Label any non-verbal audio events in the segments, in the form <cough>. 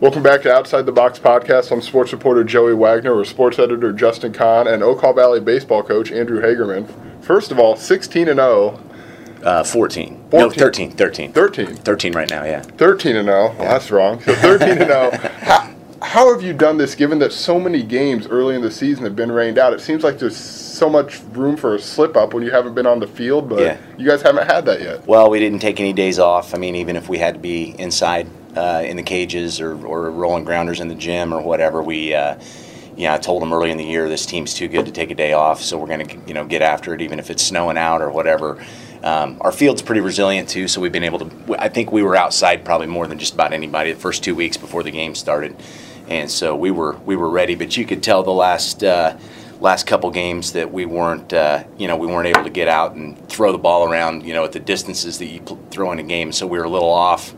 Welcome back to Outside the Box podcast. I'm sports reporter Joey Wagner, with sports editor Justin Kahn, and Okaw Valley baseball coach Andrew Hagerman. First of all, 16 and 0. Uh, 14. No, 13. 13. 13. 13 right now, yeah. 13 and 0. Well, that's wrong. So <laughs> 13 and 0. How, how have you done this given that so many games early in the season have been rained out? It seems like there's so much room for a slip up when you haven't been on the field, but Yeah. you guys haven't had that yet. Well, we didn't take any days off. I mean, even if we had to be inside uh, in the cages or, or rolling grounders in the gym or whatever, we, uh, yeah, I told them early in the year this team's too good to take a day off, so we're going to, you know, get after it, even if it's snowing out or whatever. Um, our field's pretty resilient too, so we've been able to. I think we were outside probably more than just about anybody the first two weeks before the game started, and so we were we were ready. But you could tell the last. Uh, last couple games that we weren't, uh, you know, we weren't able to get out and throw the ball around, you know, at the distances that you throw in a game. So we were a little off,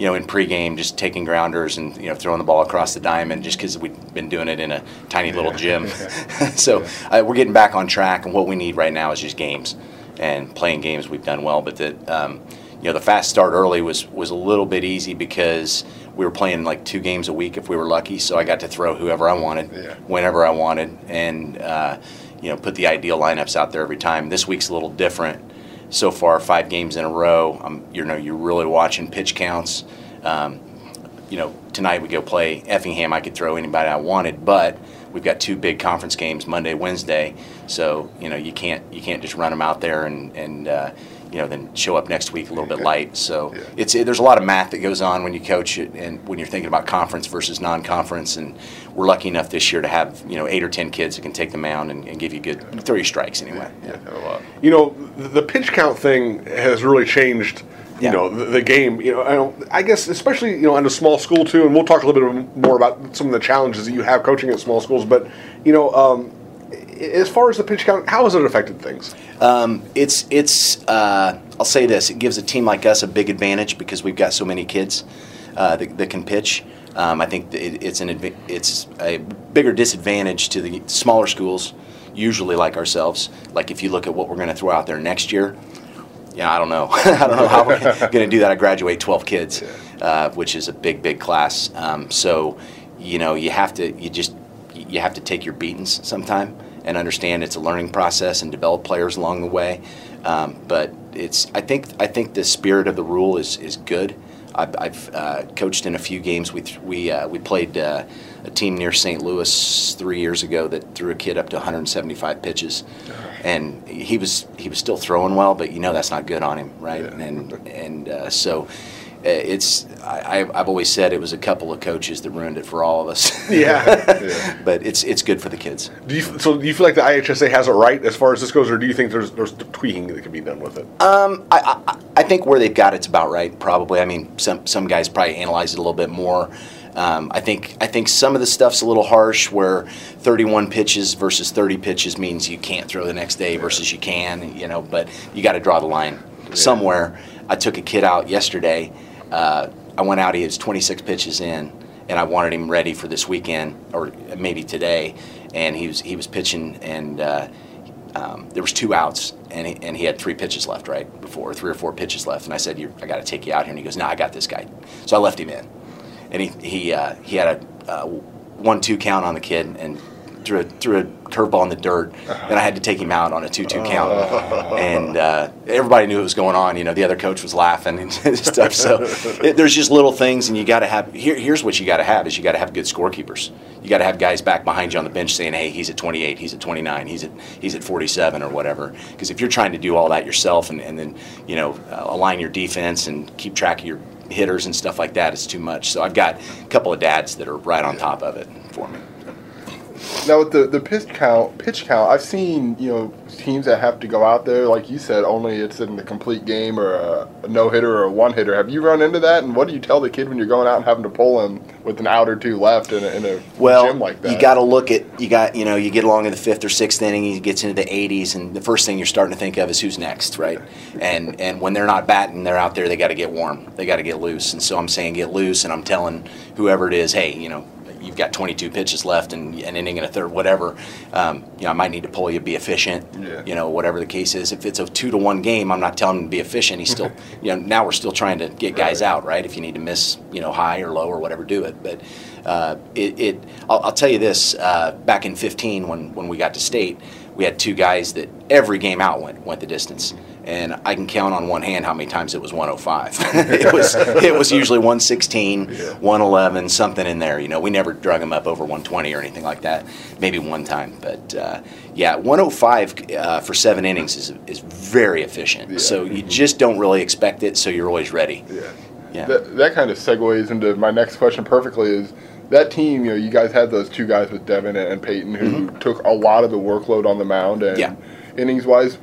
you know, in pregame, just taking grounders and you know throwing the ball across the diamond, just because we've been doing it in a tiny little gym. <laughs> <laughs> so uh, we're getting back on track, and what we need right now is just games and playing games. We've done well, but that. Um, you know, the fast start early was, was a little bit easy because we were playing like two games a week if we were lucky. So I got to throw whoever I wanted, Yeah. whenever I wanted, and uh, you know put the ideal lineups out there every time. This week's a little different. So far, five games in a row. Um, you know, you're really watching pitch counts. Um, you know, tonight we go play Effingham. I could throw anybody I wanted, but we've got two big conference games Monday, Wednesday. So you know, you can't you can't just run them out there and and uh, you know then show up next week a little bit light. So Yeah. it's there's a lot of math that goes on when you coach it and when you're thinking about conference versus non-conference. And we're lucky enough this year to have you know eight or ten kids that can take the mound and, and give you good throw you strikes anyway. Yeah, a lot. You know, the pitch count thing has really changed. You Yeah. know, the, the game. You know, I, don't, I guess especially you know in a small school too, and we'll talk a little bit more about some of the challenges that you have coaching at small schools. But you know, um, as far as the pitch count, how has it affected things? Um, it's it's. Uh, I'll say this: it gives a team like us a big advantage because we've got so many kids uh, that, that can pitch. Um, I think it, it's an adva- it's a bigger disadvantage to the smaller schools, usually like ourselves. Like if you look at what we're going to throw out there next year, yeah, I don't know. <laughs> I don't know how we're <laughs> going to do that. I graduate 12 kids, uh, which is a big, big class. Um, so, you know, you have to, you just, you have to take your beatings sometime and understand it's a learning process and develop players along the way. Um, but it's, I think, I think the spirit of the rule is is good. I've, I've uh, coached in a few games. We th- we uh, we played uh, a team near St. Louis three years ago that threw a kid up to 175 pitches, and he was he was still throwing well, but you know that's not good on him, right? Yeah. And and uh, so. Uh, It's I, I've always said it was a couple of coaches that ruined it for all of us. <laughs> Yeah. <laughs> but it's it's good for the kids. Do you, so do you feel like the IHSA has it right as far as this goes, or do you think there's there's tweaking that can be done with it? Um, I, I, I think where they've got it's about right. Probably. I mean, some some guys probably analyze it a little bit more. Um, I think I think some of the stuff's a little harsh. Where 31 pitches versus 30 pitches means you can't throw the next day versus you can. You know, but you got to draw the line somewhere. I took a kid out yesterday. Uh, I went out. He was 26 pitches in, and I wanted him ready for this weekend or maybe today. And he was he was pitching and. Uh, um, there was two outs and he, and he had three pitches left right before three or four pitches left and I said I got to take you out here and he goes no I got this guy so I left him in and he he uh, he had a uh, one two count on the kid and threw a, threw a curveball in the dirt and I had to take him out on a two two count. And uh, everybody knew what was going on you know the other coach was laughing and <laughs> stuff. So it, there's just little things and you got to have here, here's what you got to have is you got to have good scorekeepers. You got to have guys back behind you on the bench saying hey he's at 28 he's at 29 he's at he's at 47 or whatever. Because if you're trying to do all that yourself and, and then you know uh, align your defense and keep track of your hitters and stuff like that it's too much. So I've got a couple of dads that are right on top of it for me Now with the the pitch count, pitch count, I've seen you know teams that have to go out there, like you said, only it's in the complete game or a, a no hitter or a one hitter. Have you run into that? And what do you tell the kid when you're going out and having to pull him with an out or two left in a, in a well, gym like that? you got to look at you got you know you get along in the fifth or sixth inning, he gets into the 80s, and the first thing you're starting to think of is who's next, right? And and when they're not batting, they're out there. They got to get warm. They got to get loose. And so I'm saying get loose, and I'm telling whoever it is, hey, you know, you've got 22 pitches left and an inning and a third, whatever. Um, you know, I might need to pull you, be efficient. Yeah. You know, whatever the case is. If it's a two to one game, I'm not telling him to be efficient. He's still, you know, now we're still trying to get guys Right. out, right? If you need to miss, you know, high or low or whatever, do it. But uh, it, it I'll, I'll tell you this: uh, back in 15, when when we got to state, we had two guys that every game out went went the distance. And I can count on one hand how many times it was 105. <laughs> it was it was usually 116, 111, something in there. You know, we never drug them up over 120 or anything like that. Maybe one time, but uh, yeah, 105 uh, for seven innings is is very efficient. Yeah. So you just don't really expect it, so you're always ready. Yeah. Yeah. That, that kind of segues into my next question perfectly is that team, you know, you guys had those two guys with Devin and, Peyton who took a lot of the workload on the mound and Mm-hmm. Yeah. innings wise.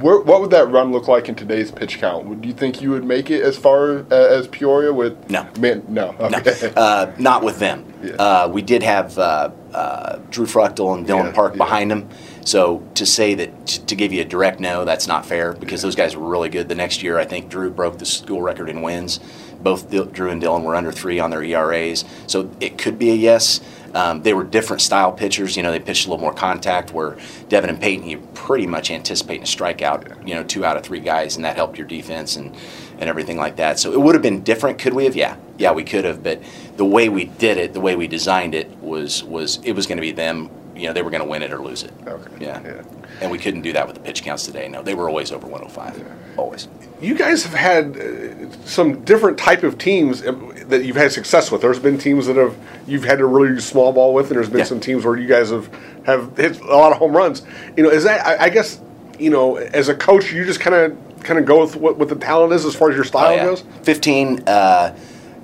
Where, what would that run look like in today's pitch count? Would you think you would make it as far uh, as Peoria with? No. Man, no. No, uh, not with them. Yeah. Uh, we did have uh, uh, Drew Fruchtel and Dylan Yeah, Park yeah. behind them. So to say that to give you a direct no, that's not fair because those guys were really good. The next year, I think Drew broke the school record in wins. Both Drew and Dylan were under three on their ERAs, so it could be a yes. Um, they were different style pitchers. You know, they pitched a little more contact. Where Devin and Peyton, you pretty much anticipating a strikeout. You know, two out of three guys, and that helped your defense and and everything like that. So it would have been different. Could we have? Yeah, yeah, we could have. But the way we did it, the way we designed it, was was it was going to be them. You know, they were going to win it or lose it. Okay. Yeah. Yeah. And we couldn't do that with the pitch counts today. No, they were always over 105. Always. You guys have had uh, some different type of teams um, that you've had success with. There's been teams that have you've had to really use small ball with, and there's been Yeah. some teams where you guys have have hit a lot of home runs. You know, is that I, I guess you know as a coach, you just kind of kind of go with what, what the talent is as far as your style Oh, yeah. goes. 15, uh,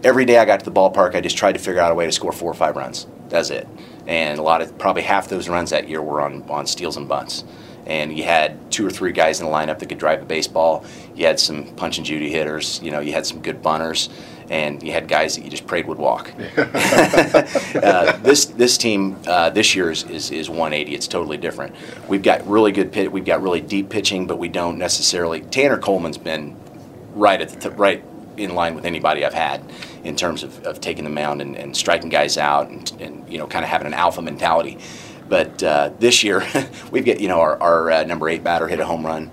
every day I got to the ballpark, I just tried to figure out a way to score four or five runs. That's it. And a lot of, probably half those runs that year were on, on steals and bunts. And you had two or three guys in the lineup that could drive a baseball. You had some punch and Judy hitters. You know, you had some good bunters. And you had guys that you just prayed would walk. <laughs> uh, this this team uh, this year is, is, is 180. It's totally different. We've got really good pit. We've got really deep pitching, but we don't necessarily. Tanner Coleman's been right at the t- right in line with anybody I've had in terms of, of taking the mound and, and striking guys out and, and you know kind of having an alpha mentality. But uh, this year <laughs> we've got you know our, our uh, number eight batter hit a home run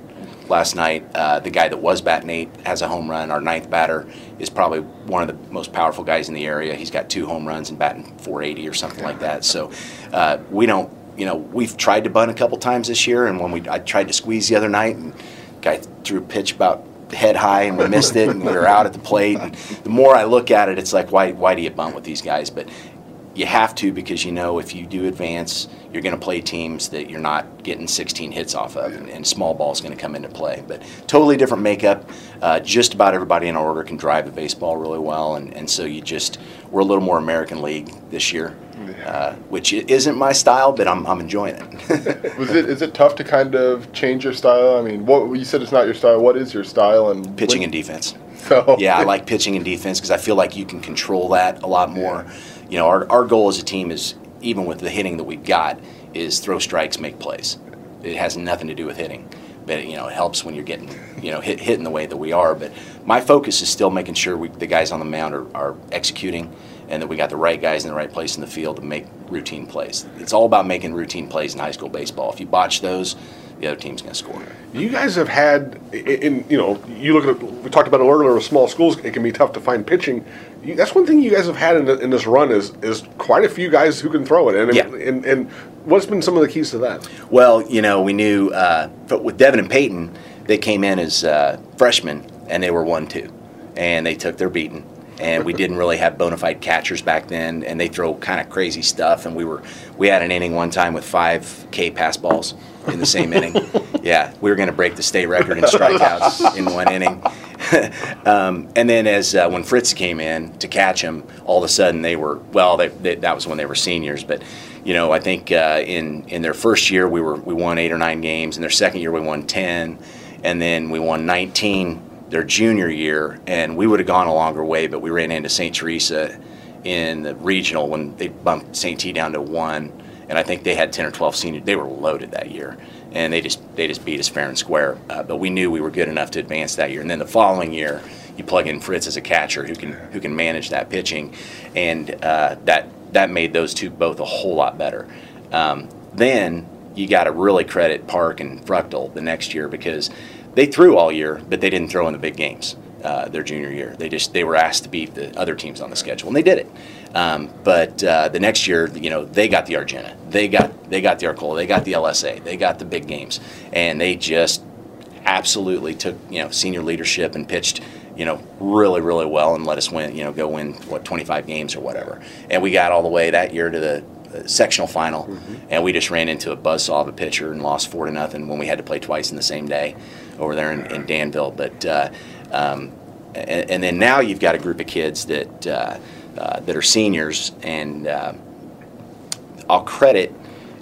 last night. Uh, the guy that was batting eight has a home run. Our ninth batter is probably one of the most powerful guys in the area. He's got two home runs and batting 480 or something like that. So uh, we don't, you know, we've tried to bunt a couple times this year, and when we I tried to squeeze the other night, and guy threw a pitch about head high and we missed it, and we were out at the plate. And the more I look at it, it's like why why do you bunt with these guys? But you have to because you know if you do advance, you're going to play teams that you're not getting 16 hits off of, and, and small ball is going to come into play. But totally different makeup. Uh, just about everybody in our order can drive a baseball really well, and, and so you just we're a little more American League this year, uh, which isn't my style, but I'm, I'm enjoying it. <laughs> Was it is it tough to kind of change your style? I mean, what you said it's not your style. What is your style and Pitching and defense. So <laughs> Yeah, I <laughs> like pitching and defense because I feel like you can control that a lot more. You know, our, our goal as a team is, even with the hitting that we've got, is throw strikes, make plays. It has nothing to do with hitting. But, you know, it helps when you're getting, you know, hit, hitting the way that we are. But my focus is still making sure we, the guys on the mound are, are executing and that we got the right guys in the right place in the field to make routine plays. It's all about making routine plays in high school baseball. If you botch those, the other team's going to score. You guys have had, in you know, you look at we talked about it earlier with small schools. It can be tough to find pitching. You, that's one thing you guys have had in, the, in this run is is quite a few guys who can throw it. And, Yeah. and and what's been some of the keys to that? Well, you know, we knew uh, with Devin and Peyton, they came in as uh, freshmen and they were one two, and they took their beating. And we didn't really have bona fide catchers back then, and they throw kind of crazy stuff. And we were we had an inning one time with five K pass balls in the same inning. <laughs> Yeah, we were going to break the state record in strikeouts in one inning. <laughs> um, and then as uh, when Fritz came in to catch him, all of a sudden they were well. They, they, that was when they were seniors, but you know I think uh, in in their first year we were we won eight or nine games. In their second year we won ten, and then we won nineteen their junior year, and we would have gone a longer way, but we ran into St. Teresa in the regional when they bumped St. T down to one, and I think they had ten or twelve seniors. They were loaded that year, and they just they just beat us fair and square. Uh, but we knew we were good enough to advance that year, and then the following year, you plug in Fritz as a catcher who can who can manage that pitching, and uh, that that made those two both a whole lot better. Um, then you got to really credit Park and Fruchtel the next year because they threw all year, but they didn't throw in the big games. Uh, their junior year, they just they were asked to beat the other teams on the schedule, and they did it. Um, but uh, the next year, you know, they got the Argenta, they got they got the Arcola, they got the LSA, they got the big games, and they just absolutely took you know senior leadership and pitched you know really really well and let us win you know go win what 25 games or whatever and we got all the way that year to the sectional final mm-hmm. and we just ran into a buzzsaw of a pitcher and lost four to nothing when we had to play twice in the same day over there in, in Danville but uh, um, and, and, then now you've got a group of kids that uh, uh that are seniors and uh, I'll credit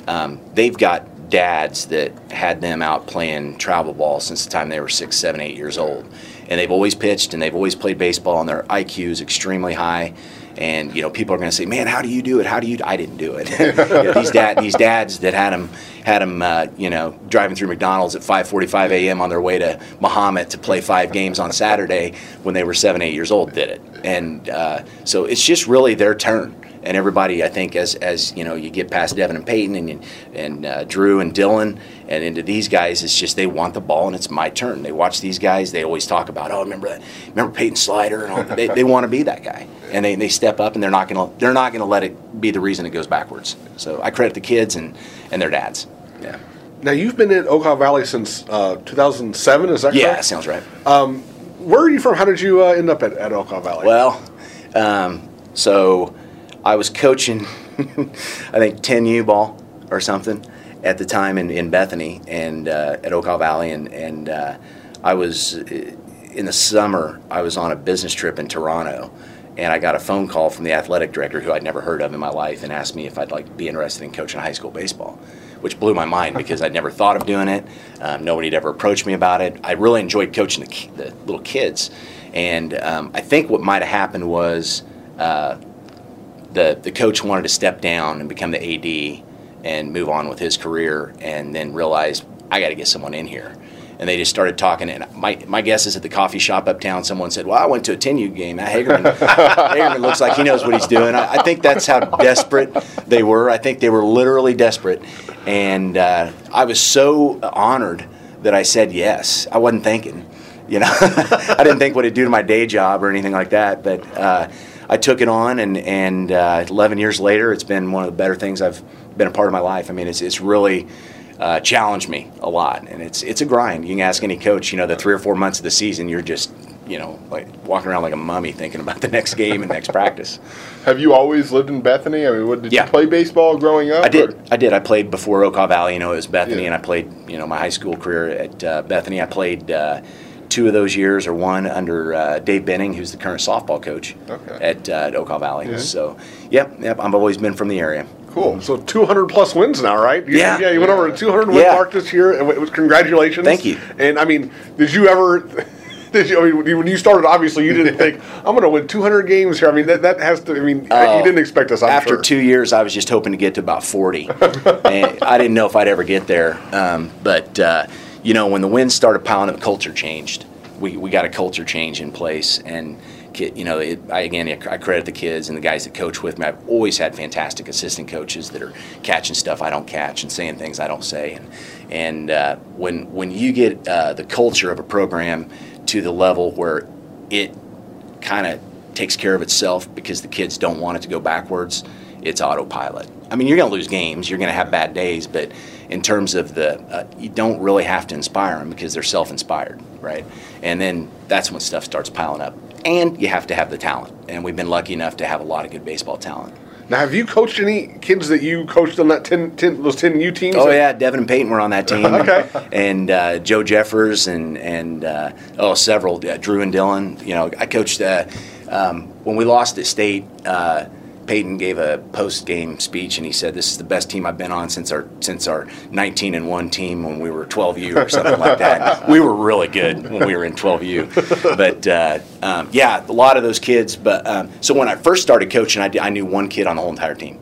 um, they've got dads that had them out playing travel ball since the time they were six, seven, eight years old. And they've always pitched and they've always played baseball, and their IQ is extremely high. And you know, people are going to say, "Man, how do you do it? How do you?" I didn't do it. <laughs> <laughs> you know, these dad, these dads that had them, had them, uh, you know, driving through McDonald's at 5:45 a.m. on their way to Mahomet to play five games on Saturday when they were seven, eight years old, did it. And uh, so it's just really their turn and everybody, I think, as as you know, you get past Devin and Peyton and and uh, Drew and Dylan and into these guys, it's just they want the ball and it's my turn. They watch these guys. They always talk about, oh, remember that? Remember Peyton Slider and all. they, they want to be that guy, and they, they step up and they're not gonna they're not gonna let it be the reason it goes backwards. So I credit the kids and and their dads. Yeah. Now you've been in Okaw Valley since uh, 2007. Is that yeah, correct? Yeah, sounds right. Um, where are you from? How did you uh, end up at, at Okaw Valley? Well, um, so I was coaching, <laughs> I think 10U ball or something at the time in, in Bethany and uh, at Okaw Valley, and and uh, I was uh, in the summer. I was on a business trip in Toronto, and I got a phone call from the athletic director who I'd never heard of in my life, and asked me if I'd like be interested in coaching high school baseball, which blew my mind <laughs> because I'd never thought of doing it. Um, nobody had ever approached me about it. I really enjoyed coaching the, the little kids, and um, I think what might have happened was. Uh, the the coach wanted to step down and become the AD and move on with his career, and then realized I got to get someone in here. And they just started talking. And my, my guess is at the coffee shop uptown, someone said, "Well, I went to a 10U game. Hagerman, <laughs> Hagerman looks like he knows what he's doing." I, I, think that's how desperate they were. I think they were literally desperate, and uh, I was so honored that I said yes. I wasn't thinking, you know, <laughs> I didn't think what it'd do to my day job or anything like that, but. Uh, I took it on, and and uh, 11 years later, it's been one of the better things I've been a part of my life. I mean, it's it's really uh, challenged me a lot, and it's it's a grind. You can ask any coach. You know, the three or four months of the season, you're just you know like walking around like a mummy, thinking about the next game and next <laughs> practice. Have you always lived in Bethany? I mean, what, did yeah. you play baseball growing up? I did. Or? I did. I played before Okaw Valley. You know, it was Bethany, yeah. and I played you know my high school career at uh, Bethany. I played. Uh, two of those years or one under uh, Dave Benning, who's the current softball coach okay. at, uh, at Okaw Valley. Yeah. So, yep, yep, I've always been from the area. Cool. So 200 plus wins now, right? You, yeah. Yeah, you went over a 200 win yeah. mark this year. and It was congratulations. Thank you. And I mean, did you ever? <laughs> Did you, I mean, when you started, obviously you didn't <laughs> think I'm going to win 200 games here. I mean, that, that has to. I mean, uh, you didn't expect us. I'm after sure. two years, I was just hoping to get to about 40, <laughs> and I didn't know if I'd ever get there. Um, but uh, you know, when the wins started piling up, culture changed we, we got a culture change in place and you know it, I, again I credit the kids and the guys that coach with me. I've always had fantastic assistant coaches that are catching stuff I don't catch and saying things I don't say. And and uh, when when you get uh, the culture of a program to the level where it kind of takes care of itself because the kids don't want it to go backwards it's autopilot. I mean you're going to lose games you're going to have bad days but in terms of the uh, you don't really have to inspire them because they're self-inspired right? And then that's when stuff starts piling up and you have to have the talent. And we've been lucky enough to have a lot of good baseball talent. Now have you coached any kids that you coached on that 10, 10 those 10 U teams oh yeah devin and peyton were on that team. <laughs> Okay. And uh, joe jeffers and and uh, oh several uh, drew and dylan you know i coached uh, um, when we lost at state Peyton gave a post game speech and he said, "This is the best team I've been on since our since our 19 and one team when we were 12U or something like that. <laughs> We were really good when we were in 12U, but uh, um, yeah, a lot of those kids. But um, so when I first started coaching, I, I knew one kid on the whole entire team,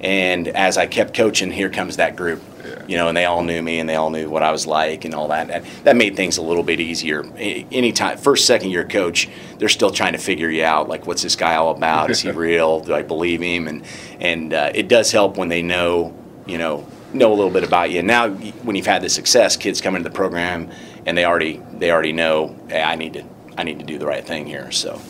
And as I kept coaching, here comes that group. Yeah. You know, and they all knew me, and they all knew what I was like, and all that. That, that made things a little bit easier. A- Anytime, first, second year coach, they're still trying to figure you out. Like, what's this guy all about? Is he <laughs> real? Do I believe him? And and uh, it does help when they know, you know, know a little bit about you. And now, when you've had the success, kids come into the program, and they already they already know, hey, I need to I need to do the right thing here. So,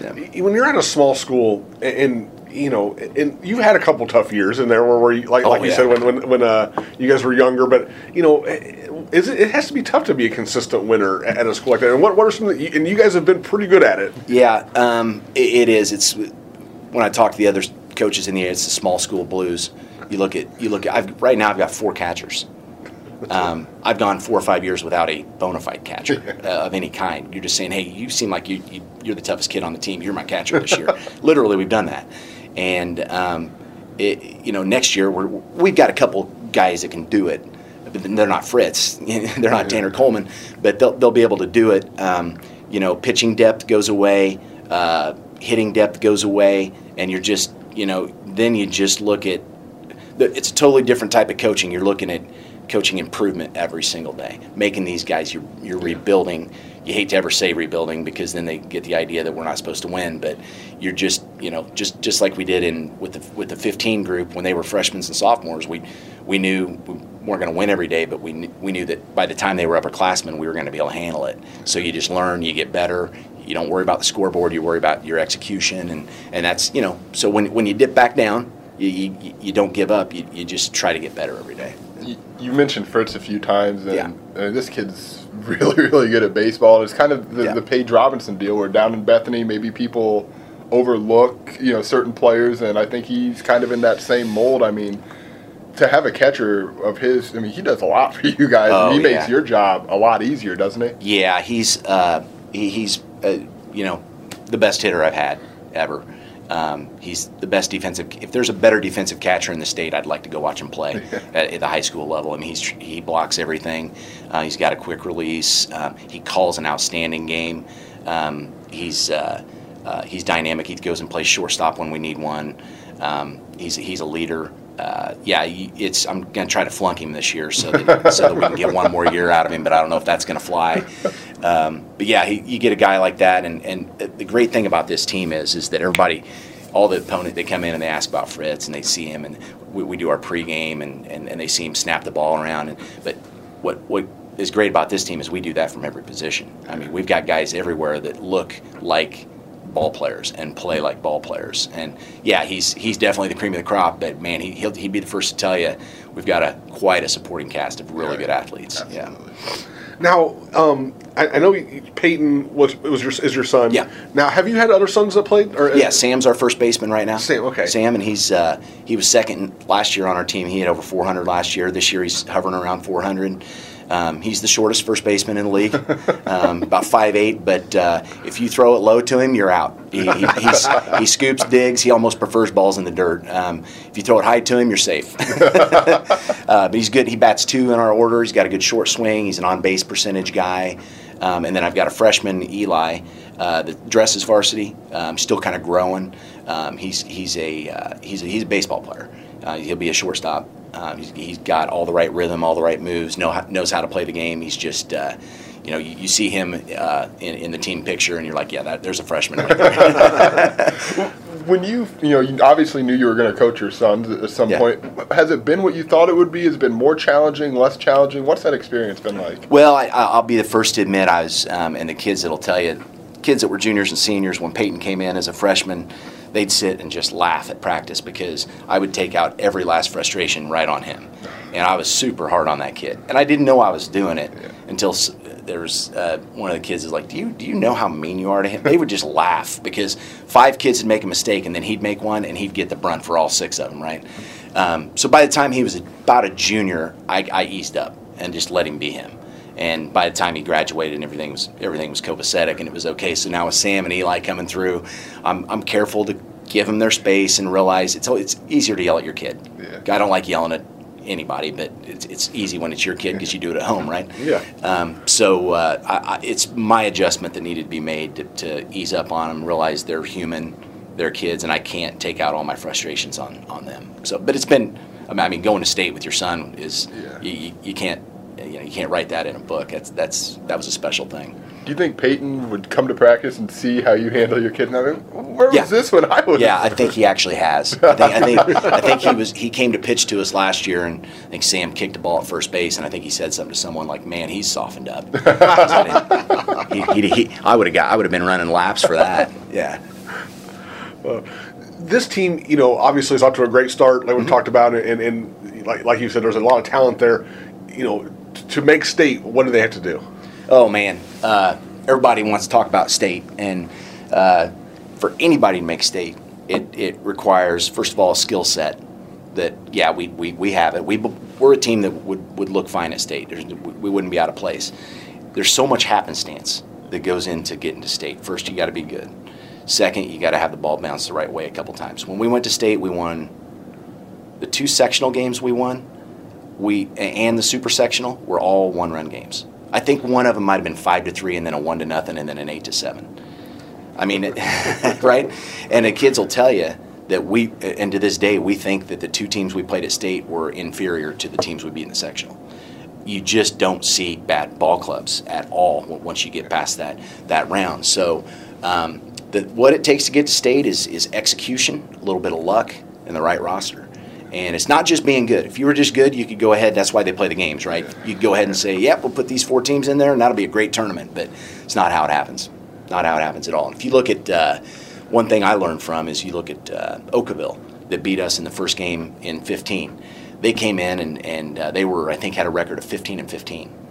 yeah. when you're at a small school and, and you know and you've had a couple tough years in there where, where you, like, Oh, like you said when when, when uh, you guys were younger but you know is it, it has to be tough to be a consistent winner at a school like that and what, what are some of the, and you guys have been pretty good at it Yeah, um, it, it is. It's when I talk to the other coaches in the area, it's the small school blues. You look at you look at I've, right now. I've got four catchers. Um, I've gone four or five years without a bona fide catcher <laughs> uh, of any kind. You're just saying, hey, you seem like you, you you're the toughest kid on the team. You're my catcher this year. <laughs> Literally, we've done that, and um, it, you know next year we're, we've got a couple guys that can do it. But they're not Fritz. <laughs> they're not Tanner Coleman, but they'll, they'll be able to do it. Um, you know, pitching depth goes away, uh, hitting depth goes away, and you're just, you know, then you just look at the- it's a totally different type of coaching. You're looking at coaching improvement every single day, making these guys you're, you're rebuilding. You hate to ever say rebuilding because then they get the idea that we're not supposed to win, but you're just you know just just like we did in with the with the 15 group when they were freshmen and sophomores. We we knew we weren't going to win every day, but we we knew that by the time they were upperclassmen, we were going to be able to handle it. So you just learn, you get better. You don't worry about the scoreboard. You worry about your execution, and and that's you know. So when when you dip back down, you, you, you don't give up. You, you just try to get better every day. You, you mentioned Fritz a few times, and Yeah. uh, this kid's <laughs> really, really good at baseball. It's kind of the, Yeah. the Paige Robinson deal, where down in Bethany, maybe people overlook you know certain players, and I think he's kind of in that same mold. I mean, to have a catcher of his, I mean, he does a lot <laughs> for you guys. Oh, he yeah. makes your job a lot easier, doesn't he? Yeah, he's uh, he, he's uh, you know the best hitter I've had ever. Um, he's the best defensive. If there's a better defensive catcher in the state, I'd like to go watch him play <laughs> at, at the high school level. I mean, he's he blocks everything. Uh, he's got a quick release. Um, he calls an outstanding game. Um, he's uh, uh, he's dynamic. He goes and plays shortstop when we need one. Um, he's he's a leader. Uh, yeah, it's. I'm gonna try to flunk him this year so that <laughs> so that we can get one more year out of him. But I don't know if that's gonna fly. Um, but yeah, he, you get a guy like that, and and the great thing about this team is is that everybody, all the opponent, they come in and they ask about Fritz, and they see him, and we, we do our pregame, and, and and they see him snap the ball around. And but what what is great about this team is we do that from every position. I mean, we've got guys everywhere that look like ball players and play like ball players. And yeah, he's he's definitely the cream of the crop. But man, he he'll, he'd be the first to tell you we've got a quite a supporting cast of really Yeah, good athletes. Yeah. Now um, I, I know Peyton was was your is your son Yeah. now have you had other sons that played or Yeah, Sam's our first baseman right now. Sam, okay. Sam, and he's uh, he was second last year on our team. He had over 400 last year. This year he's hovering around 400. Um, he's the shortest first baseman in the league, um, <laughs> about 5'8", but uh, if you throw it low to him, you're out. He, he, he's, he scoops, digs. He almost prefers balls in the dirt. Um, if you throw it high to him, you're safe. <laughs> uh, but he's good. He bats two in our order. He's got a good short swing. He's an on-base percentage guy. Um, and then I've got a freshman, Eli, uh, that dresses varsity. Um, still kind of growing. Um, he's he's a uh, he's a, he's a baseball player. Uh, he'll be a shortstop. Um, he's, he's got all the right rhythm, all the right moves. Know knows how to play the game. He's just uh, you know you, you see him uh, in, in the team picture and you're like yeah that, there's a freshman right there. <laughs> When you, you know, you obviously knew you were going to coach your sons at some Yeah. point. Has it been what you thought it would be? Has it been more challenging, less challenging? What's that experience been like? Well, I, I- I'll be the first to admit I was, um, and the kids that'll tell you, kids that were juniors and seniors when Peyton came in as a freshman, they'd sit and just laugh at practice because I would take out every last frustration right on him, and I was super hard on that kid, and I didn't know I was doing it until there was uh, one of the kids is like, "Do you do you know how mean you are to him?" They would just laugh because five kids would make a mistake and then he'd make one and he'd get the brunt for all six of them, right? Um, so by the time he was about a junior, I, I eased up and just let him be him. And by the time he graduated, and everything was everything was copacetic and it was okay. So now with Sam and Eli coming through, I'm, I'm careful to give them their space and realize it's it's easier to yell at your kid. Yeah. I don't like yelling at anybody, but it's, it's easy when it's your kid because you do it at home, right? Yeah. Um, so uh, I, I, it's my adjustment that needed to be made to, to ease up on them, realize they're human. they're kids, and I can't take out all my frustrations on on them. So, but it's been. I mean, going to state with your son is Yeah. you, you, you can't know you can't write that in a book. That's that's that was a special thing. Do you think Peyton would come to practice and see how you handle your kid? And I mean, where Yeah. was this when I was? Yeah, I think he actually has. I think, I think I think he was he came to pitch to us last year, and I think Sam kicked the ball at first base, and I think he said something to someone like, "Man, he's softened up." <laughs> he, he, he, I would have got I would have been running laps for that. Yeah. this team, you know, obviously is off to a great start, like we Mm-hmm. talked about, and, and like, like you said, there's a lot of talent there. You know, to make state, what do they have to do? Oh man, uh, everybody wants to talk about state, and uh, for anybody to make state, it, it requires first of all a skill set that yeah we, we, we have it. We we're a team that would, would look fine at state. There's, we wouldn't be out of place. There's so much happenstance that goes into getting to state. First, you got to be good. Second, you got to have the ball bounce the right way a couple times. When we went to state, we won the two sectional games we won we and the super sectional were all one run games. I think one of them might have been five to three, and then a one to nothing, and then an eight to seven. I mean, <laughs> right? And the kids will tell you that we, and to this day, we think that the two teams we played at state were inferior to the teams we beat in the sectional. You just don't see bad ball clubs at all once you get past that that round. So, um, the, what it takes to get to state is is execution, a little bit of luck, and the right roster. And it's not just being good. If you were just good, you could go ahead. That's why they play the games, right? You could go ahead and say, "Yep, we'll put these four teams in there, and that'll be a great tournament." But it's not how it happens. Not how it happens at all. And if you look at uh, one thing I learned from is you look at uh, Okawville that beat us in the first game in 15. They came in and and uh, they were I think had a record of 15 and 15. <laughs>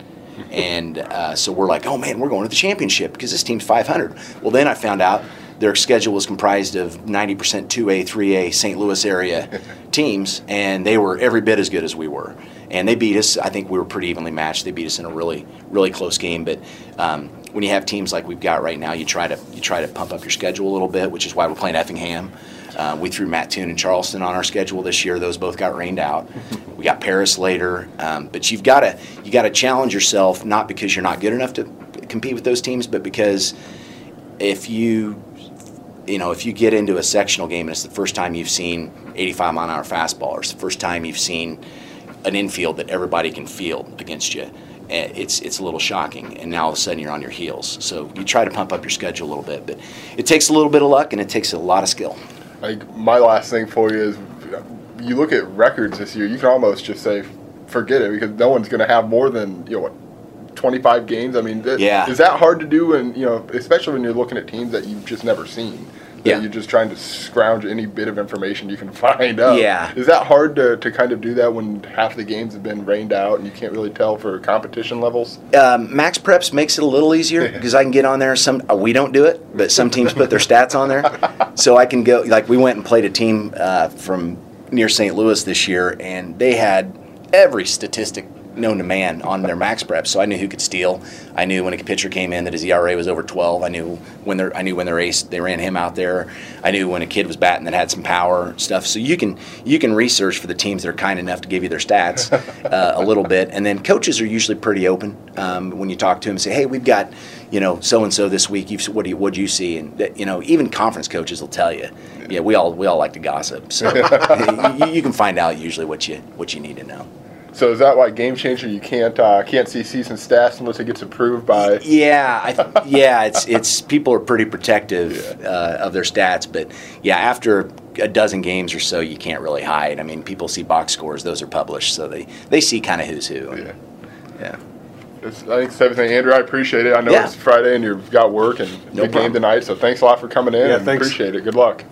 And uh, so we're like, oh man, we're going to the championship because this team's 500. Well, then I found out their schedule was comprised of 90% 2A, 3A St. Louis area <laughs> teams, and they were every bit as good as we were. And they beat us. I think we were pretty evenly matched. They beat us in a really, really close game. But um, when you have teams like we've got right now, you try to you try to pump up your schedule a little bit, which is why we're playing Effingham. Uh, we threw Mattoon and Charleston on our schedule this year. Those both got rained out. We got Paris later, um, but you've got to you got to challenge yourself not because you're not good enough to compete with those teams, but because if you you know if you get into a sectional game and it's the first time you've seen 85 mile an hour fastball, or it's the first time you've seen an infield that everybody can field against you. eh, It's it's a little shocking, and now all of a sudden you're on your heels. So you try to pump up your schedule a little bit, but it takes a little bit of luck and it takes a lot of skill. Like my last thing for you is, you look at records this year. You can almost just say, forget it, because no one's going to have more than you know what, 25 games. I mean, that, Yeah. is that hard to do? And you know, especially when you're looking at teams that you've just never seen. That Yeah. You're just trying to scrounge any bit of information you can <laughs> find out. Yeah. Is that hard to, to kind of do that when half the games have been rained out and you can't really tell for competition levels? um, MaxPreps makes it a little easier <laughs> because I can get on there. Some uh, we don't do it, but some teams put their stats on there, <laughs> so I can go. Like we went and played a team uh, from near St. Louis this year, and they had every statistic known to man on their MaxPreps. So I knew who could steal. I knew when a pitcher came in that his ERA was over 12. I knew when their I knew when their ace they ran him out there. I knew when a kid was batting that had some power stuff. So you can you can research for the teams that are kind enough to give you their stats <laughs> uh, a little bit, and then coaches are usually pretty open um, when you talk to them and say, hey, we've got you know so and so this week. You've what do you what do you see? And that, you know even conference coaches will tell you. Yeah, we all we all like to gossip, so <laughs> <laughs> you, you can find out usually what you what you need to know. So is that why GameChanger you can't uh, can't see season stats unless it gets approved by? Yeah, I th- <laughs> yeah, it's it's people are pretty protective uh, of their stats, but yeah, after a dozen games or so, you can't really hide. I mean, people see box scores; those are published, so they they see kind of who's who. Yeah. yeah. It's, I think it's everything, Andrew. I appreciate it. I know Yeah. it's Friday and you've got work and No big game tonight, so thanks a lot for coming in. Yeah, thanks. Appreciate it. Good luck.